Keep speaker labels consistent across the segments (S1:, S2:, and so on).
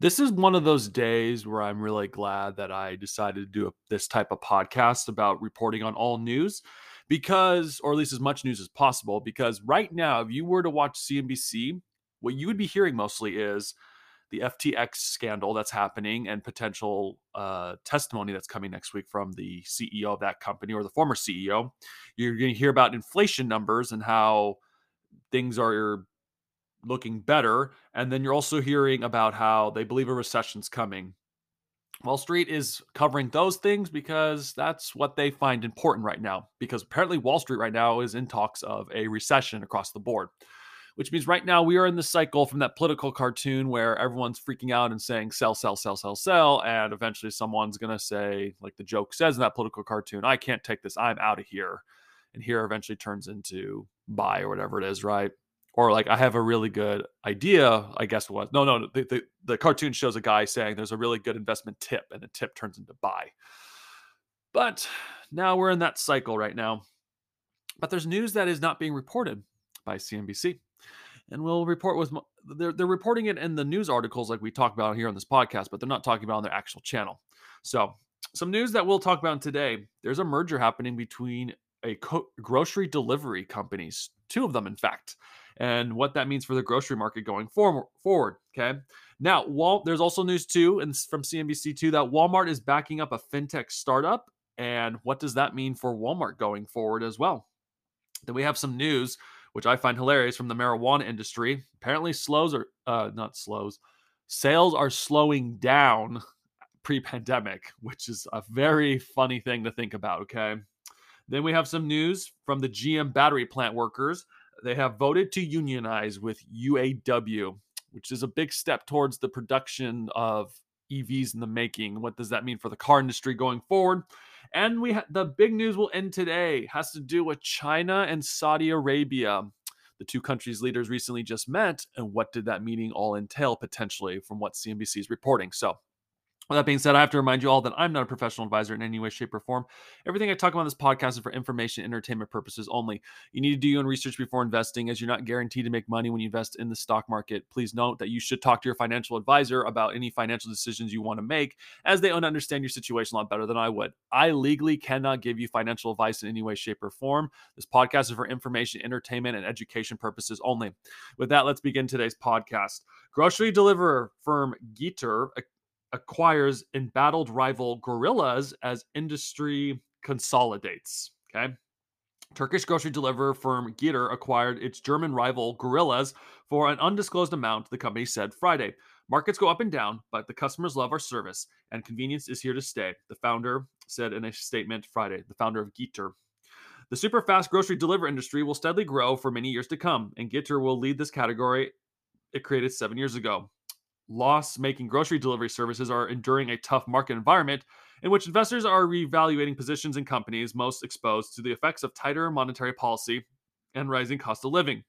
S1: This is one of those days where I'm really glad that I decided to do a, this type of podcast about reporting on all news because, or at least as much news as possible, because right now, if you were to watch CNBC, what you would be hearing mostly is the FTX scandal that's happening and potential uh, testimony that's coming next week from the CEO of that company or the former CEO. You're going to hear about inflation numbers and how things are looking better. And then you're also hearing about how they believe a recession's coming. Wall Street is covering those things because that's what they find important right now. Because apparently, Wall Street right now is in talks of a recession across the board, which means right now we are in the cycle from that political cartoon where everyone's freaking out and saying sell, sell, sell, sell, sell. And eventually, someone's going to say, like the joke says in that political cartoon, I can't take this. I'm out of here. And here eventually turns into buy or whatever it is, right? Or like I have a really good idea, I guess was no, no, the, the, the cartoon shows a guy saying there's a really good investment tip, and the tip turns into buy. But now we're in that cycle right now. But there's news that is not being reported by CNBC, and we'll report with they're they're reporting it in the news articles like we talk about here on this podcast, but they're not talking about on their actual channel. So some news that we'll talk about today. There's a merger happening between a co- grocery delivery companies, two of them, in fact and what that means for the grocery market going forward. Okay. Now, Wal- there's also news too, and from CNBC too, that Walmart is backing up a fintech startup, and what does that mean for Walmart going forward as well? Then we have some news which I find hilarious from the marijuana industry. Apparently, slows are uh, not slows. Sales are slowing down pre-pandemic, which is a very funny thing to think about. Okay. Then we have some news from the GM battery plant workers they have voted to unionize with UAW, which is a big step towards the production of EVs in the making. What does that mean for the car industry going forward? And we ha- the big news will end today has to do with China and Saudi Arabia. The two countries' leaders recently just met, and what did that meeting all entail potentially from what CNBC is reporting? So with that being said, I have to remind you all that I'm not a professional advisor in any way, shape, or form. Everything I talk about this podcast is for information, entertainment purposes only. You need to do your own research before investing, as you're not guaranteed to make money when you invest in the stock market. Please note that you should talk to your financial advisor about any financial decisions you want to make, as they understand your situation a lot better than I would. I legally cannot give you financial advice in any way, shape, or form. This podcast is for information, entertainment, and education purposes only. With that, let's begin today's podcast. Grocery deliverer firm Getir acquires embattled rival Gorillas as industry consolidates. Okay. Turkish grocery deliverer firm Getir acquired its German rival Gorillas for an undisclosed amount, the company said Friday. Markets go up and down, but the customers love our service, and convenience is here to stay, the founder said in a statement Friday, the founder of Getir. The super fast grocery delivery industry will steadily grow for many years to come, and Getir will lead this category it created seven years ago loss making grocery delivery services are enduring a tough market environment in which investors are reevaluating positions in companies most exposed to the effects of tighter monetary policy and rising cost of living.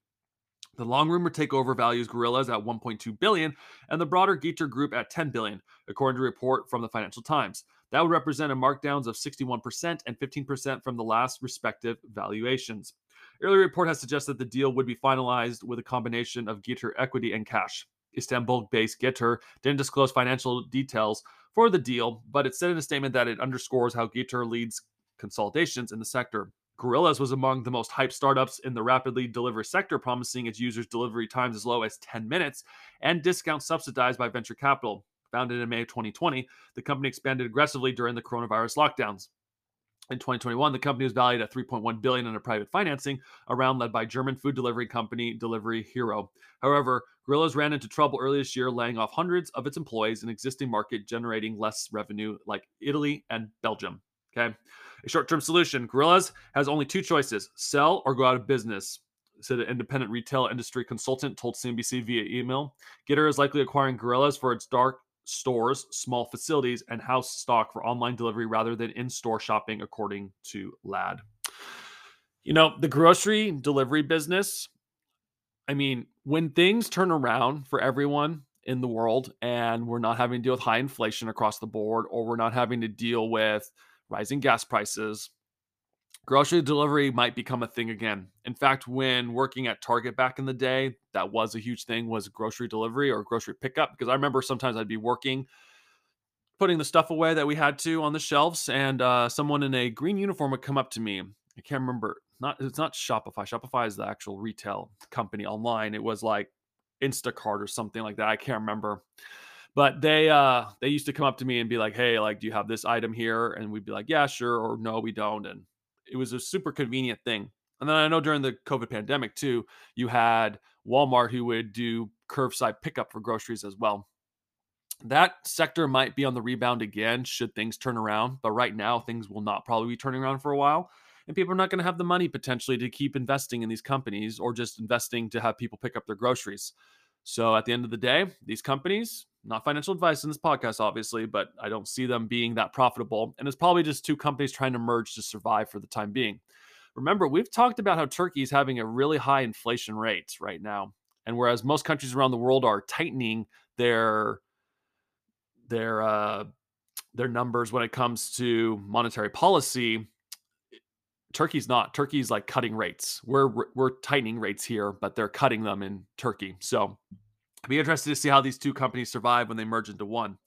S1: The long rumour takeover values Gorillas at 1.2 billion and the broader Getir group at 10 billion, according to a report from the Financial Times. That would represent a markdowns of 61% and 15% from the last respective valuations. Earlier report has suggested the deal would be finalized with a combination of Getir equity and cash. Istanbul based Getir didn't disclose financial details for the deal, but it said in a statement that it underscores how Getir leads consolidations in the sector. Gorillas was among the most hyped startups in the rapidly delivery sector, promising its users delivery times as low as 10 minutes and discounts subsidized by venture capital. Founded in May of 2020, the company expanded aggressively during the coronavirus lockdowns. In 2021, the company was valued at 3.1 billion under private financing, a round led by German food delivery company Delivery Hero. However, Gorillas ran into trouble early this year, laying off hundreds of its employees in existing market, generating less revenue like Italy and Belgium. Okay, a short-term solution: Gorillas has only two choices: sell or go out of business. Said an independent retail industry consultant told CNBC via email. Getir is likely acquiring Gorillas for its dark stores, small facilities, and house stock for online delivery rather than in store shopping, according to LAD. You know, the grocery delivery business, I mean, when things turn around for everyone in the world and we're not having to deal with high inflation across the board or we're not having to deal with rising gas prices, grocery delivery might become a thing again. In fact, when working at Target back in the day, that was a huge thing was grocery delivery or grocery pickup because I remember sometimes I'd be working putting the stuff away that we had to on the shelves and uh, someone in a green uniform would come up to me. I can't remember. Not it's not Shopify. Shopify is the actual retail company online. It was like Instacart or something like that. I can't remember. But they uh they used to come up to me and be like, "Hey, like do you have this item here?" and we'd be like, "Yeah, sure," or "No, we don't." And it was a super convenient thing. And then I know during the COVID pandemic too, you had Walmart who would do curbside pickup for groceries as well. That sector might be on the rebound again should things turn around, but right now things will not probably be turning around for a while. And people are not going to have the money potentially to keep investing in these companies or just investing to have people pick up their groceries. So at the end of the day, these companies, not financial advice in this podcast, obviously, but I don't see them being that profitable. And it's probably just two companies trying to merge to survive for the time being. Remember, we've talked about how Turkey is having a really high inflation rate right now. And whereas most countries around the world are tightening their their uh, their numbers when it comes to monetary policy, Turkey's not. Turkey's like cutting rates. We're we're tightening rates here, but they're cutting them in Turkey. So be interested to see how these two companies survive when they merge into one.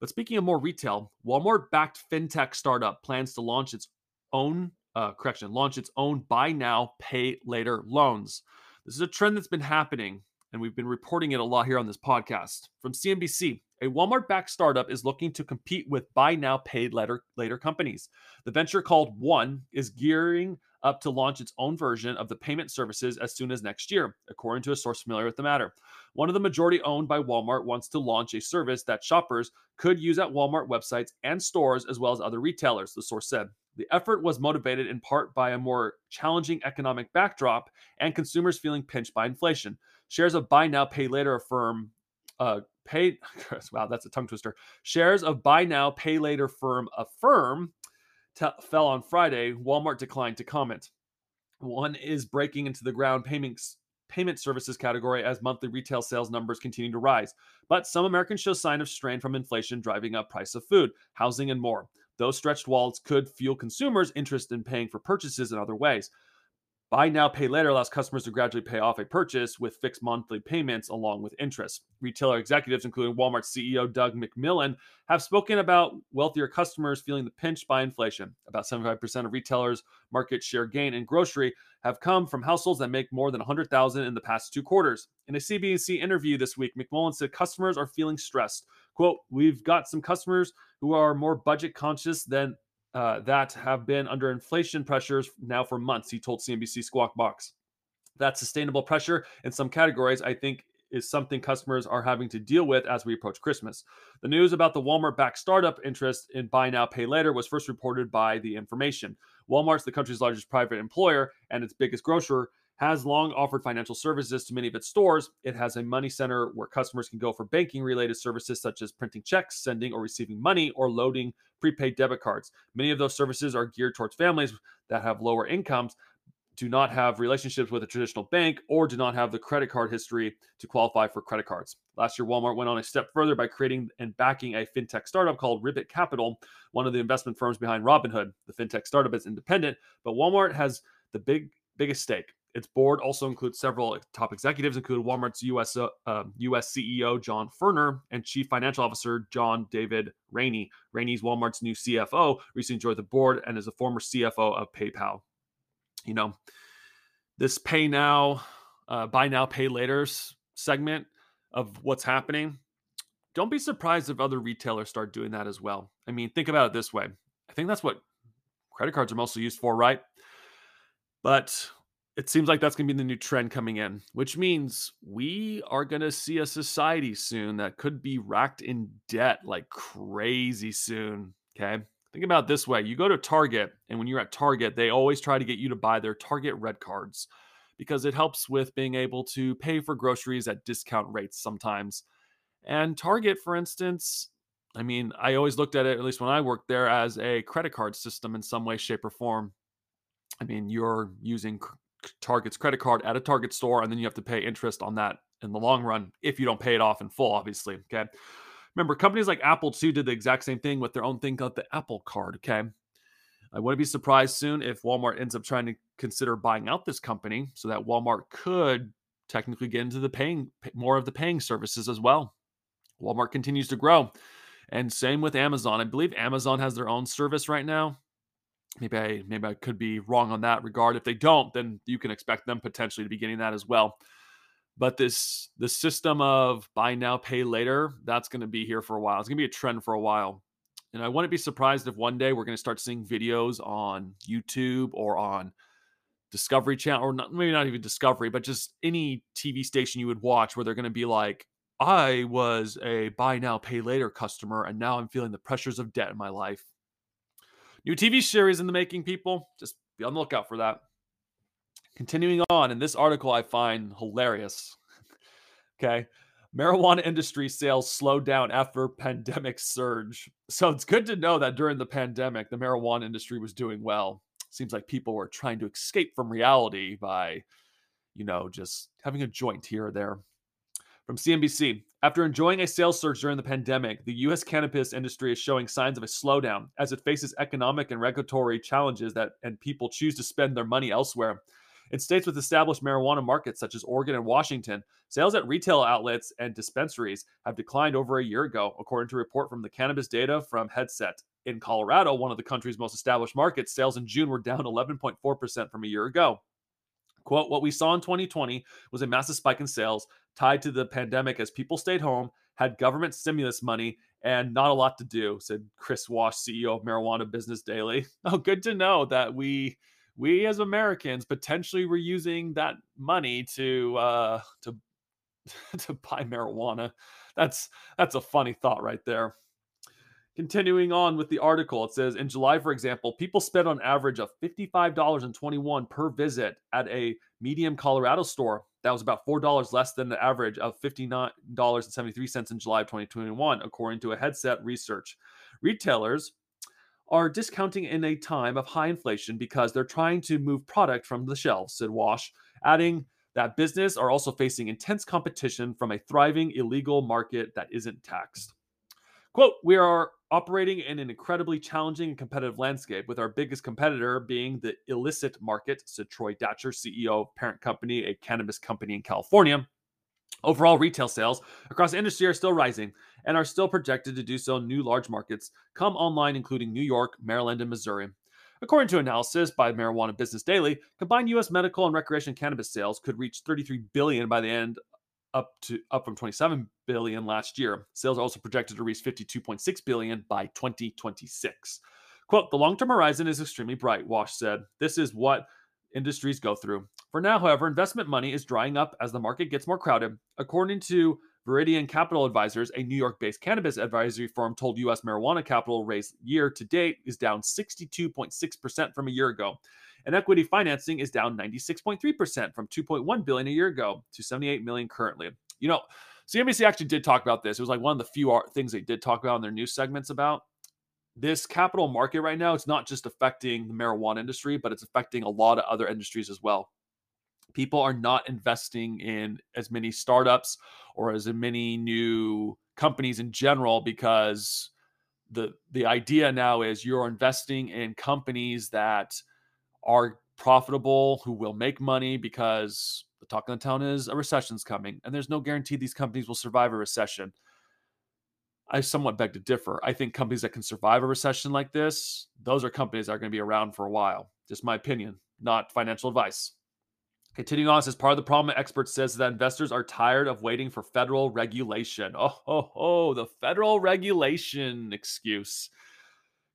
S1: But speaking of more retail, Walmart-backed fintech startup plans to launch its own uh, correction, launch its own buy now, pay later loans. This is a trend that's been happening, and we've been reporting it a lot here on this podcast. From CNBC, a Walmart backed startup is looking to compete with buy now, pay later, later companies. The venture called One is gearing up to launch its own version of the payment services as soon as next year, according to a source familiar with the matter. One of the majority owned by Walmart wants to launch a service that shoppers could use at Walmart websites and stores as well as other retailers, the source said. The effort was motivated in part by a more challenging economic backdrop and consumers feeling pinched by inflation. Shares of buy now, pay later firm uh, pay wow that's a tongue twister shares of buy now pay later firm affirm t- fell on friday walmart declined to comment. One is breaking into the ground payments payment services category as monthly retail sales numbers continue to rise but some americans show sign of strain from inflation driving up price of food housing and more. Those stretched wallets could fuel consumers interest in paying for purchases in other ways Buy now, pay later allows customers to gradually pay off a purchase with fixed monthly payments along with interest. Retailer executives, including Walmart CEO Doug McMillon, have spoken about wealthier customers feeling the pinch by inflation. About 75% of retailers' market share gain in grocery have come from households that make more than 100,000 in the past two quarters. In a CNBC interview this week, McMillon said customers are feeling stressed. "Quote: We've got some customers who are more budget conscious than uh, that have been under inflation pressures now for months, he told CNBC Squawk Box. That sustainable pressure in some categories, I think, is something customers are having to deal with as we approach Christmas. The news about the Walmart backed startup interest in buy now, pay later was first reported by The Information. Walmart's the country's largest private employer and its biggest grocer has long offered financial services to many of its stores. It has a money center where customers can go for banking related services such as printing checks, sending or receiving money, or loading prepaid debit cards. Many of those services are geared towards families that have lower incomes, do not have relationships with a traditional bank, or do not have the credit card history to qualify for credit cards. Last year, Walmart went on a step further by creating and backing a fintech startup called Ribbit Capital, one of the investment firms behind Robinhood. The fintech startup is independent, but Walmart has the big biggest stake. Its board also includes several top executives, including Walmart's US, uh, US um, CEO John Furner and Chief Financial Officer John David Rainey. Rainey's Walmart's new CFO recently joined the board and is a former CFO of PayPal. You know, this pay now, uh, buy now, pay later segment of what's happening. Don't be surprised if other retailers start doing that as well. I mean, think about it this way. I think that's what credit cards are mostly used for, right? But it seems like that's going to be the new trend coming in, which means we are going to see a society soon that could be racked in debt like crazy soon. Okay. Think about this way you go to Target, and when you're at Target, they always try to get you to buy their Target red cards because it helps with being able to pay for groceries at discount rates sometimes. And Target, for instance, I mean, I always looked at it, at least when I worked there, as a credit card system in some way, shape, or form. I mean, you're using Target's credit card at a Target store, and then you have to pay interest on that in the long run if you don't pay it off in full, obviously. Okay. Remember, companies like Apple too did the exact same thing with their own thing called the Apple Card. Okay. I wouldn't be surprised soon if Walmart ends up trying to consider buying out this company so that Walmart could technically get into the paying more of the paying services as well. Walmart continues to grow. And same with Amazon. I believe Amazon has their own service right now. Maybe I maybe I could be wrong on that regard. If they don't, then you can expect them potentially to be getting that as well. But this the system of buy now, pay later, that's going to be here for a while. It's going to be a trend for a while. And I wouldn't be surprised if one day we're going to start seeing videos on YouTube or on Discovery Channel, or not, maybe not even Discovery, but just any TV station you would watch where they're going to be like, I was a buy now, pay later customer, and now I'm feeling the pressures of debt in my life. New TV series in the making, people. Just be on the lookout for that. Continuing on, in this article I find hilarious. okay. Marijuana industry sales slowed down after pandemic surge. So it's good to know that during the pandemic, the marijuana industry was doing well. Seems like people were trying to escape from reality by, you know, just having a joint here or there. From CNBC, after enjoying a sales surge during the pandemic, the U.S. cannabis industry is showing signs of a slowdown as it faces economic and regulatory challenges that and people choose to spend their money elsewhere. In states with established marijuana markets such as Oregon and Washington, sales at retail outlets and dispensaries have declined over a year ago, according to a report from the cannabis data from Headset. In Colorado, one of the country's most established markets, sales in June were down 11.4% from a year ago. Quote, what we saw in 2020 was a massive spike in sales tied to the pandemic as people stayed home, had government stimulus money, and not a lot to do, said Chris Walsh, CEO of Marijuana Business Daily. Oh, good to know that we we as Americans potentially were using that money to uh to to buy marijuana. That's that's a funny thought right there. Continuing on with the article, it says in July, for example, people spent on average of $55.21 per visit at a medium Colorado store. That was about $4 less than the average of $59.73 in July of 2021, according to a headset research. Retailers are discounting in a time of high inflation because they're trying to move product from the shelves, said Walsh, adding that business are also facing intense competition from a thriving illegal market that isn't taxed. Quote, we are operating in an incredibly challenging and competitive landscape, with our biggest competitor being the illicit market, said Troy Datcher, CEO of Parent Company, a cannabis company in California. Overall retail sales across industry are still rising and are still projected to do so in new large markets come online, including New York, Maryland, and Missouri. According to analysis by Marijuana Business Daily, combined U.S. medical and recreational cannabis sales could reach 33 billion by the end up to up from 27 billion last year. Sales are also projected to reach 52.6 billion by 2026. Quote, the long-term horizon is extremely bright, Walsh said. This is what industries go through. For now, however, investment money is drying up as the market gets more crowded. According to Viridian Capital Advisors, a New York based cannabis advisory firm, told U.S. marijuana capital raised year to date is down 62.6% from a year ago and equity financing is down 96.3% from 2.1 billion a year ago to 78 million currently. You know, CNBC actually did talk about this. It was like one of the few things they did talk about in their news segments about this capital market right now. It's not just affecting the marijuana industry, but it's affecting a lot of other industries as well. People are not investing in as many startups or as many new companies in general because the the idea now is you're investing in companies that are profitable, who will make money because the talk in the town is a recession's coming, and there's no guarantee these companies will survive a recession. I somewhat beg to differ. I think companies that can survive a recession like this, those are companies that are going to be around for a while. Just my opinion, not financial advice. Continuing on, says part of the problem, expert says that investors are tired of waiting for federal regulation. Oh, oh, oh, the federal regulation excuse.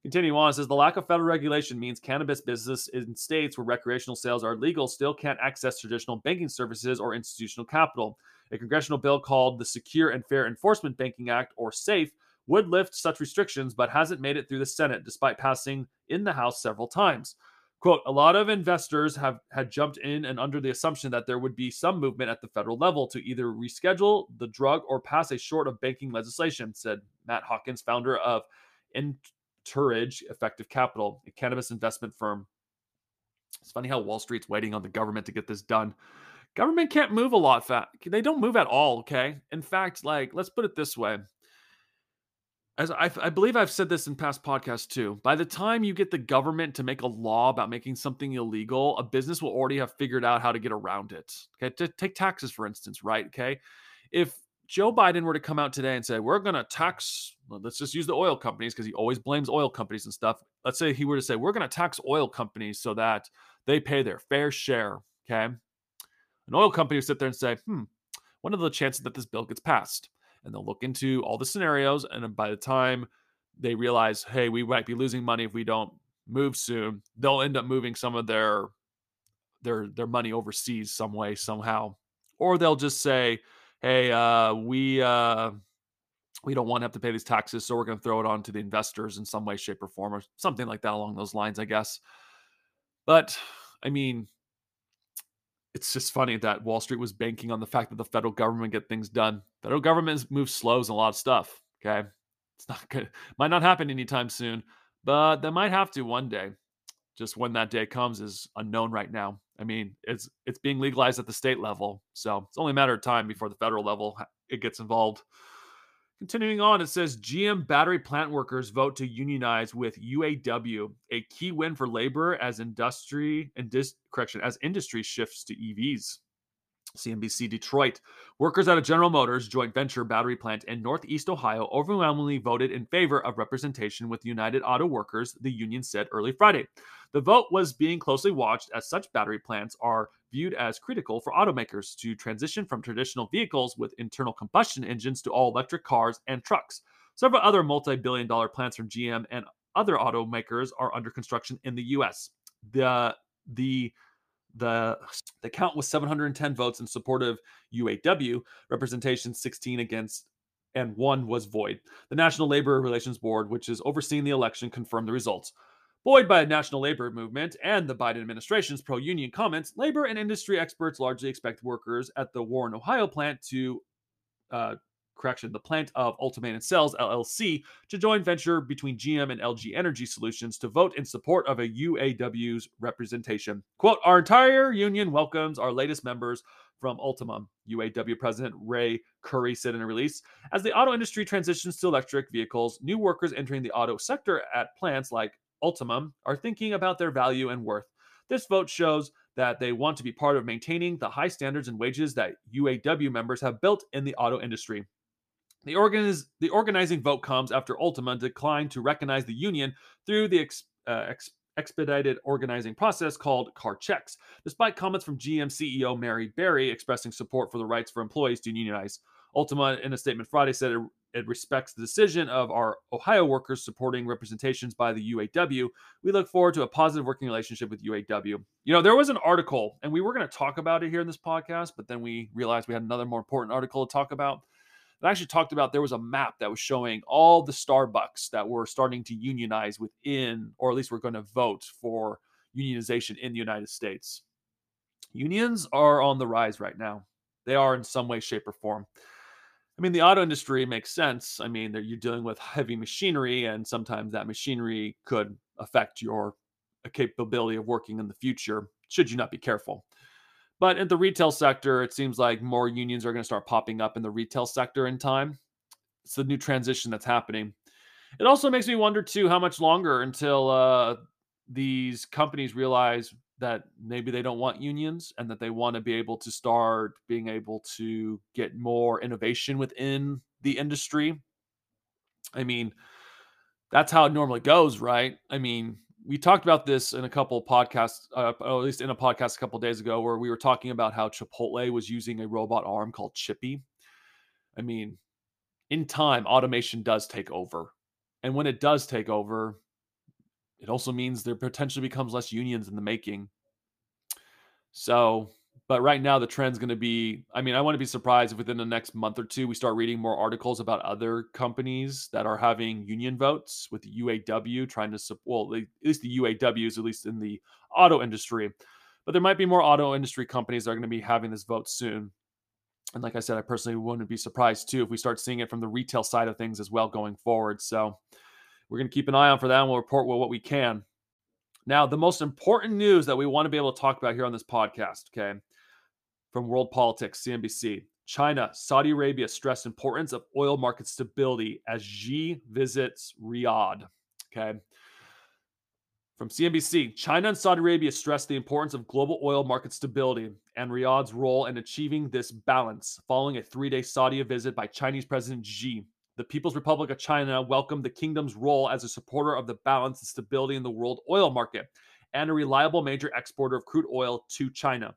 S1: Continue on, says the lack of federal regulation means cannabis business in states where recreational sales are legal still can't access traditional banking services or institutional capital. A congressional bill called the Secure and Fair Enforcement Banking Act, or SAFE, would lift such restrictions but hasn't made it through the Senate despite passing in the House several times. Quote, a lot of investors have had jumped in and under the assumption that there would be some movement at the federal level to either reschedule the drug or pass a short of banking legislation, said Matt Hawkins, founder of Entourage Effective Capital, a cannabis investment firm. It's funny how Wall Street's waiting on the government to get this done. Government can't move a lot fast. They don't move at all, okay? In fact, like let's put it this way. as I, I, believe I've said this in past podcasts too, by the time you get the government to make a law about making something illegal, a business will already have figured out how to get around it. Okay, to take taxes for instance, right? Okay, if Joe Biden were to come out today and say we're going to tax, well, let's just use the oil companies because he always blames oil companies and stuff. Let's say he were to say we're going to tax oil companies so that they pay their fair share. Okay, an oil company would sit there and say, hmm, what are the chances that this bill gets passed? and they'll look into all the scenarios. And by the time they realize, hey, we might be losing money if we don't move soon, they'll end up moving some of their their their money overseas some way somehow, or they'll just say, hey, uh, we uh, we don't want to have to pay these taxes, so we're going to throw it on to the investors in some way, shape, or form, or something like that along those lines, I guess. But I mean, it's just funny that Wall Street was banking on the fact that the federal government get things done. Federal government moves slow in a lot of stuff. Okay, it's not good. Might not happen anytime soon, but they might have to one day. Just when that day comes is unknown right now. I mean, it's it's being legalized at the state level, so it's only a matter of time before the federal level it gets involved. Continuing on, it says GM battery plant workers vote to unionize with UAW, a key win for labor as industry and dis- correction as industry shifts to EVs. CNBC Detroit. Workers at a General Motors joint venture battery plant in Northeast Ohio overwhelmingly voted in favor of representation with United Auto Workers, the union said early Friday. The vote was being closely watched as such battery plants are viewed as critical for automakers to transition from traditional vehicles with internal combustion engines to all electric cars and trucks. Several other multi billion dollar plants from GM and other automakers are under construction in the US. The, the the the count was 710 votes in support of UAW, representation 16 against and one was void. The National Labor Relations Board, which is overseeing the election, confirmed the results. Buoyed by a national labor movement and the Biden administration's pro union comments, labor and industry experts largely expect workers at the Warren, Ohio plant to uh, correction, the plant of Ultimated Cells LLC to join venture between GM and LG Energy Solutions to vote in support of a UAW's representation. Quote, our entire union welcomes our latest members from Ultium. UAW President Ray Curry said in a release. As the auto industry transitions to electric vehicles, new workers entering the auto sector at plants like Ultium are thinking about their value and worth. This vote shows that they want to be part of maintaining the high standards and wages that UAW members have built in the auto industry. The, organiz- the organizing vote comes after Ultium declined to recognize the union through the ex- uh, ex- expedited organizing process called card checks, despite comments from GM CEO Mary Barra expressing support for the rights for employees to unionize. Ultium, in a statement Friday, said it, it respects the decision of our Ohio workers supporting representations by the UAW. We look forward to a positive working relationship with UAW. You know, there was an article, and we were going to talk about it here in this podcast, but then we realized we had another more important article to talk about that actually talked about there was a map that was showing all the Starbucks that were starting to unionize within, or at least we're going to vote for unionization in the United States. Unions are on the rise right now. They are in some way, shape, or form. I mean, the auto industry makes sense. I mean, you're dealing with heavy machinery, and sometimes that machinery could affect your uh, capability of working in the future, should you not be careful. But in the retail sector, it seems like more unions are going to start popping up in the retail sector in time. It's the new transition that's happening. It also makes me wonder too how much longer until uh, these companies realize that maybe they don't want unions and that they want to be able to start being able to get more innovation within the industry. I mean, that's how it normally goes, right? I mean, we talked about this in a couple podcasts, uh, at least in a podcast a couple days ago, where we were talking about how Chipotle was using a robot arm called Chippy. I mean, in time, automation does take over. And when it does take over, it also means there potentially becomes less unions in the making. So but right now, the trend's going to be I mean, I want to be surprised if within the next month or two, we start reading more articles about other companies that are having union votes with the UAW trying to support, well, at least the UAWs, at least in the auto industry. But there might be more auto industry companies that are going to be having this vote soon. And like I said, I personally wouldn't be surprised too if we start seeing it from the retail side of things as well going forward. So we're going to keep an eye on for that and we'll report what we can. Now, the most important news that we want to be able to talk about here on this podcast, okay, from World Politics, CNBC. China, Saudi Arabia stressed importance of oil market stability as Xi visits Riyadh. Okay. From CNBC, China and Saudi Arabia stressed the importance of global oil market stability and Riyadh's role in achieving this balance following a three day Saudi visit by Chinese President Xi. The People's Republic of China welcomed the kingdom's role as a supporter of the balance and stability in the world oil market and a reliable major exporter of crude oil to China.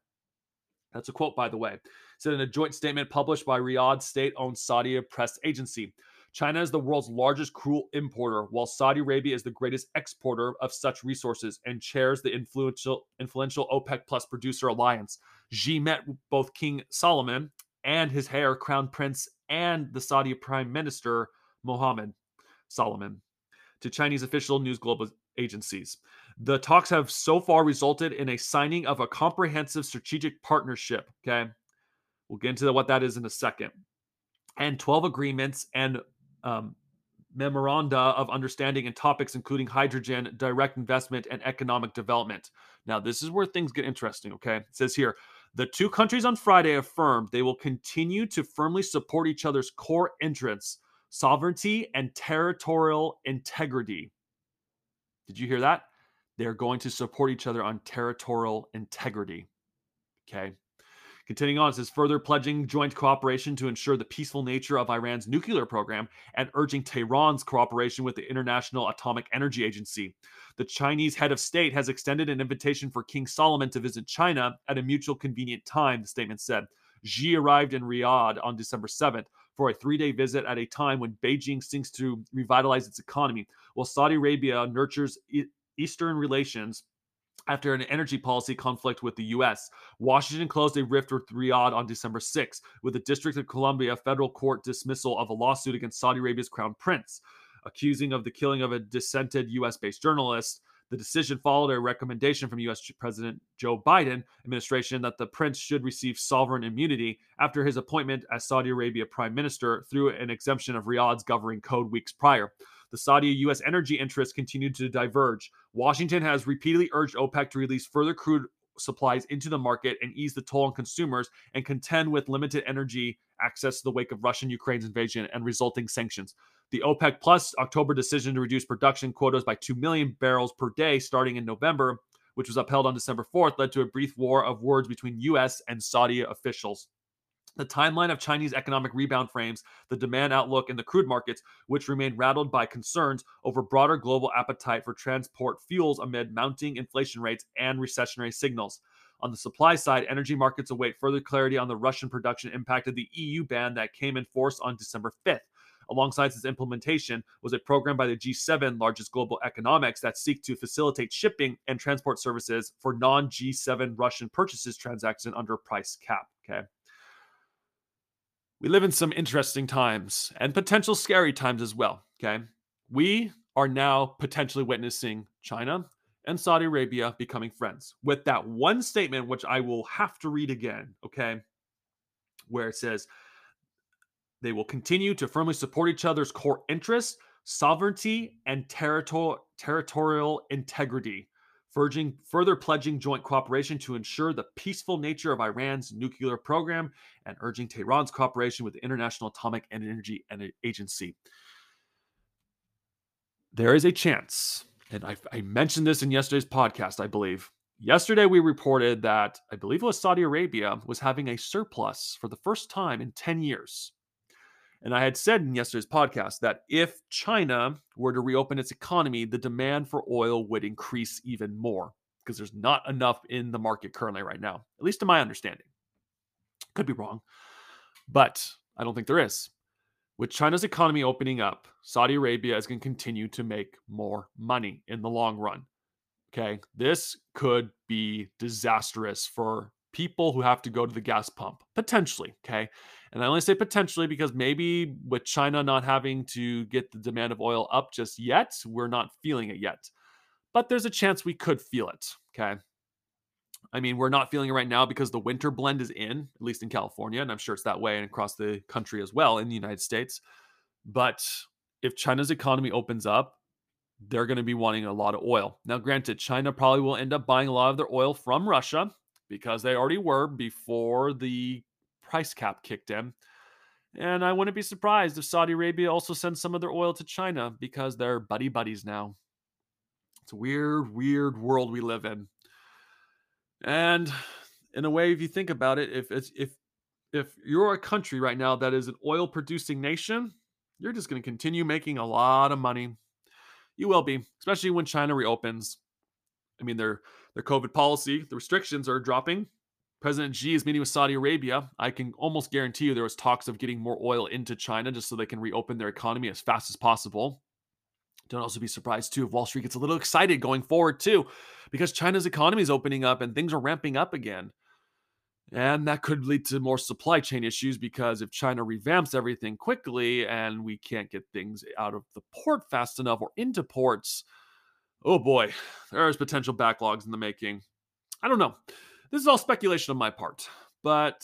S1: That's a quote, by the way. Said in a joint statement published by Riyadh state owned Saudi press agency. China is the world's largest crude importer, while Saudi Arabia is the greatest exporter of such resources and chairs the influential, influential OPEC Plus producer alliance. Xi met both King Salman and his heir, Crown Prince, and the Saudi Prime Minister, Mohammed Salman, to Chinese official news global agencies. The talks have so far resulted in a signing of a comprehensive strategic partnership. Okay. We'll get into what that is in a second. And 12 agreements and um, memoranda of understanding in topics including hydrogen, direct investment, and economic development. Now, this is where things get interesting. Okay. It says here the two countries on Friday affirmed they will continue to firmly support each other's core interests, sovereignty, and territorial integrity. Did you hear that? They're going to support each other on territorial integrity. Okay. Continuing on, it says further pledging joint cooperation to ensure the peaceful nature of Iran's nuclear program and urging Tehran's cooperation with the International Atomic Energy Agency. The Chinese head of state has extended an invitation for King Salman to visit China at a mutual convenient time, the statement said. Xi arrived in Riyadh on December 7th for a three day visit at a time when Beijing seeks to revitalize its economy, while Saudi Arabia nurtures Eastern relations after an energy policy conflict with the U.S. Washington closed a rift with Riyadh on December 6, with the District of Columbia federal court dismissal of a lawsuit against Saudi Arabia's crown prince, accusing of the killing of a dissented U.S. based journalist. The decision followed a recommendation from U.S. President Joe Biden administration that the prince should receive sovereign immunity after his appointment as Saudi Arabia prime minister through an exemption of Riyadh's governing code weeks prior the Saudi U.S. energy interests continue to diverge. Washington has repeatedly urged OPEC to release further crude supplies into the market and ease the toll on consumers and contend with limited energy access to the wake of Russian Ukraine's invasion and resulting sanctions. The OPEC Plus October decision to reduce production quotas by 2 million barrels per day starting in November, which was upheld on December 4th, led to a brief war of words between US and Saudi officials. The timeline of Chinese economic rebound frames the demand outlook in the crude markets, which remain rattled by concerns over broader global appetite for transport fuels amid mounting inflation rates and recessionary signals. On the supply side, energy markets await further clarity on the Russian production impact of the EU ban that came in force on December 5th. Alongside its implementation was a program by the G7 largest global economics that seek to facilitate shipping and transport services for non-G7 Russian purchases transactions under a price cap. Okay. We live in some interesting times and potential scary times as well. Okay. We are now potentially witnessing China and Saudi Arabia becoming friends with that one statement, which I will have to read again. Okay. Where it says they will continue to firmly support each other's core interests, sovereignty, and territor- territorial integrity Furging, further pledging joint cooperation to ensure the peaceful nature of Iran's nuclear program and urging Tehran's cooperation with the International Atomic Energy Agency. There is a chance, and I, I mentioned this in yesterday's podcast, I believe. Yesterday, we reported that I believe it was Saudi Arabia was having a surplus for the first time in 10 years. And I had said in yesterday's podcast that if China were to reopen its economy, the demand for oil would increase even more because there's not enough in the market currently right now, at least to my understanding. Could be wrong, but I don't think there is. With China's economy opening up, Saudi Arabia is going to continue to make more money in the long run. Okay. This could be disastrous for people who have to go to the gas pump, potentially. Okay. And I only say potentially because maybe with China not having to get the demand of oil up just yet, we're not feeling it yet. But there's a chance we could feel it. Okay. I mean, we're not feeling it right now because the winter blend is in, at least in California, and I'm sure it's that way and across the country as well in the United States. But if China's economy opens up, they're going to be wanting a lot of oil. Now, granted, China probably will end up buying a lot of their oil from Russia because they already were before the price cap kicked in. And I wouldn't be surprised if Saudi Arabia also sends some of their oil to China because they're buddy buddies now. It's a weird, weird world we live in. And in a way, if you think about it, if it's if if you're a country right now that is an oil producing nation, you're just going to continue making a lot of money. You will be, especially when China reopens. I mean, their their COVID policy, the restrictions are dropping. President Xi is meeting with Saudi Arabia. I can almost guarantee you there was talks of getting more oil into China just so they can reopen their economy as fast as possible. Don't also be surprised too if Wall Street gets a little excited going forward too, because China's economy is opening up and things are ramping up again. And that could lead to more supply chain issues because if China revamps everything quickly and we can't get things out of the port fast enough or into ports, oh boy, there's potential backlogs in the making. I don't know. This is all speculation on my part, but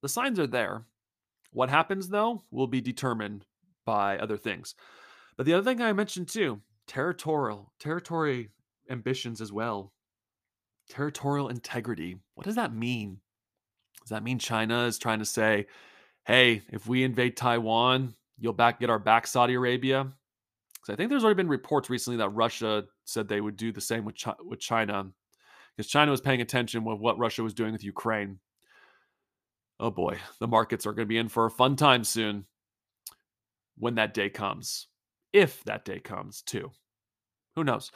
S1: the signs are there. What happens though will be determined by other things. But the other thing I mentioned too, territorial, territory ambitions as well. Territorial integrity. What does that mean? Does that mean China is trying to say, hey, if we invade Taiwan, you'll back get our back Saudi Arabia? Because I think there's already been reports recently that Russia said they would do the same with Chi- with China, because China was paying attention with what Russia was doing with Ukraine. Oh boy, the markets are going to be in for a fun time soon when that day comes. If that day comes, too. Who knows?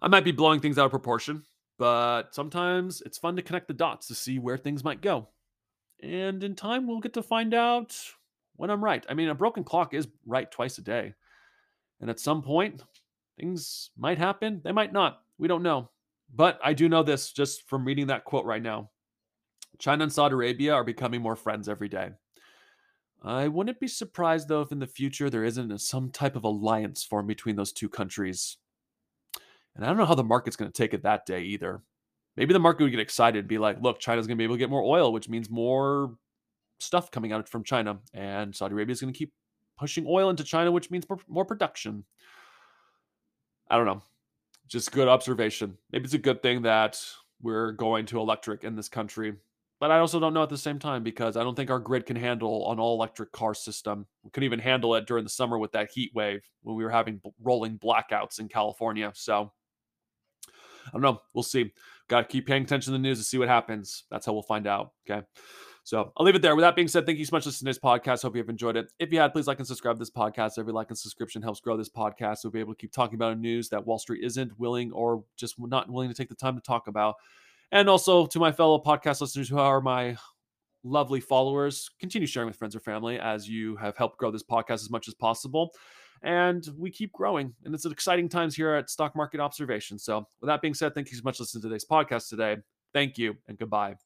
S1: I might be blowing things out of proportion, but sometimes it's fun to connect the dots to see where things might go. And in time, we'll get to find out when I'm right. I mean, a broken clock is right twice a day. And at some point, things might happen. They might not. We don't know. But I do know this just from reading that quote right now China and Saudi Arabia are becoming more friends every day. I wouldn't be surprised, though, if in the future there isn't some type of alliance formed between those two countries. And I don't know how the market's going to take it that day either. Maybe the market would get excited and be like, look, China's going to be able to get more oil, which means more stuff coming out from China. And Saudi Arabia is going to keep pushing oil into China, which means more production. I don't know. Just good observation. Maybe it's a good thing that we're going to electric in this country. But I also don't know at the same time because I don't think our grid can handle an all electric car system. We couldn't even handle it during the summer with that heat wave when we were having rolling blackouts in California. So I don't know. We'll see. Got to keep paying attention to the news to see what happens. That's how we'll find out. Okay. So I'll leave it there. With that being said, thank you so much for listening to this podcast. Hope you have enjoyed it. If you had, please like and subscribe to this podcast. Every like and subscription helps grow this podcast. We'll be able to keep talking about news that Wall Street isn't willing or just not willing to take the time to talk about. And also to my fellow podcast listeners who are my lovely followers, continue sharing with friends or family as you have helped grow this podcast as much as possible and we keep growing. And it's an exciting times here at Stock Market Observation. So, with that being said, thank you so much for listening to today's podcast today. Thank you and goodbye.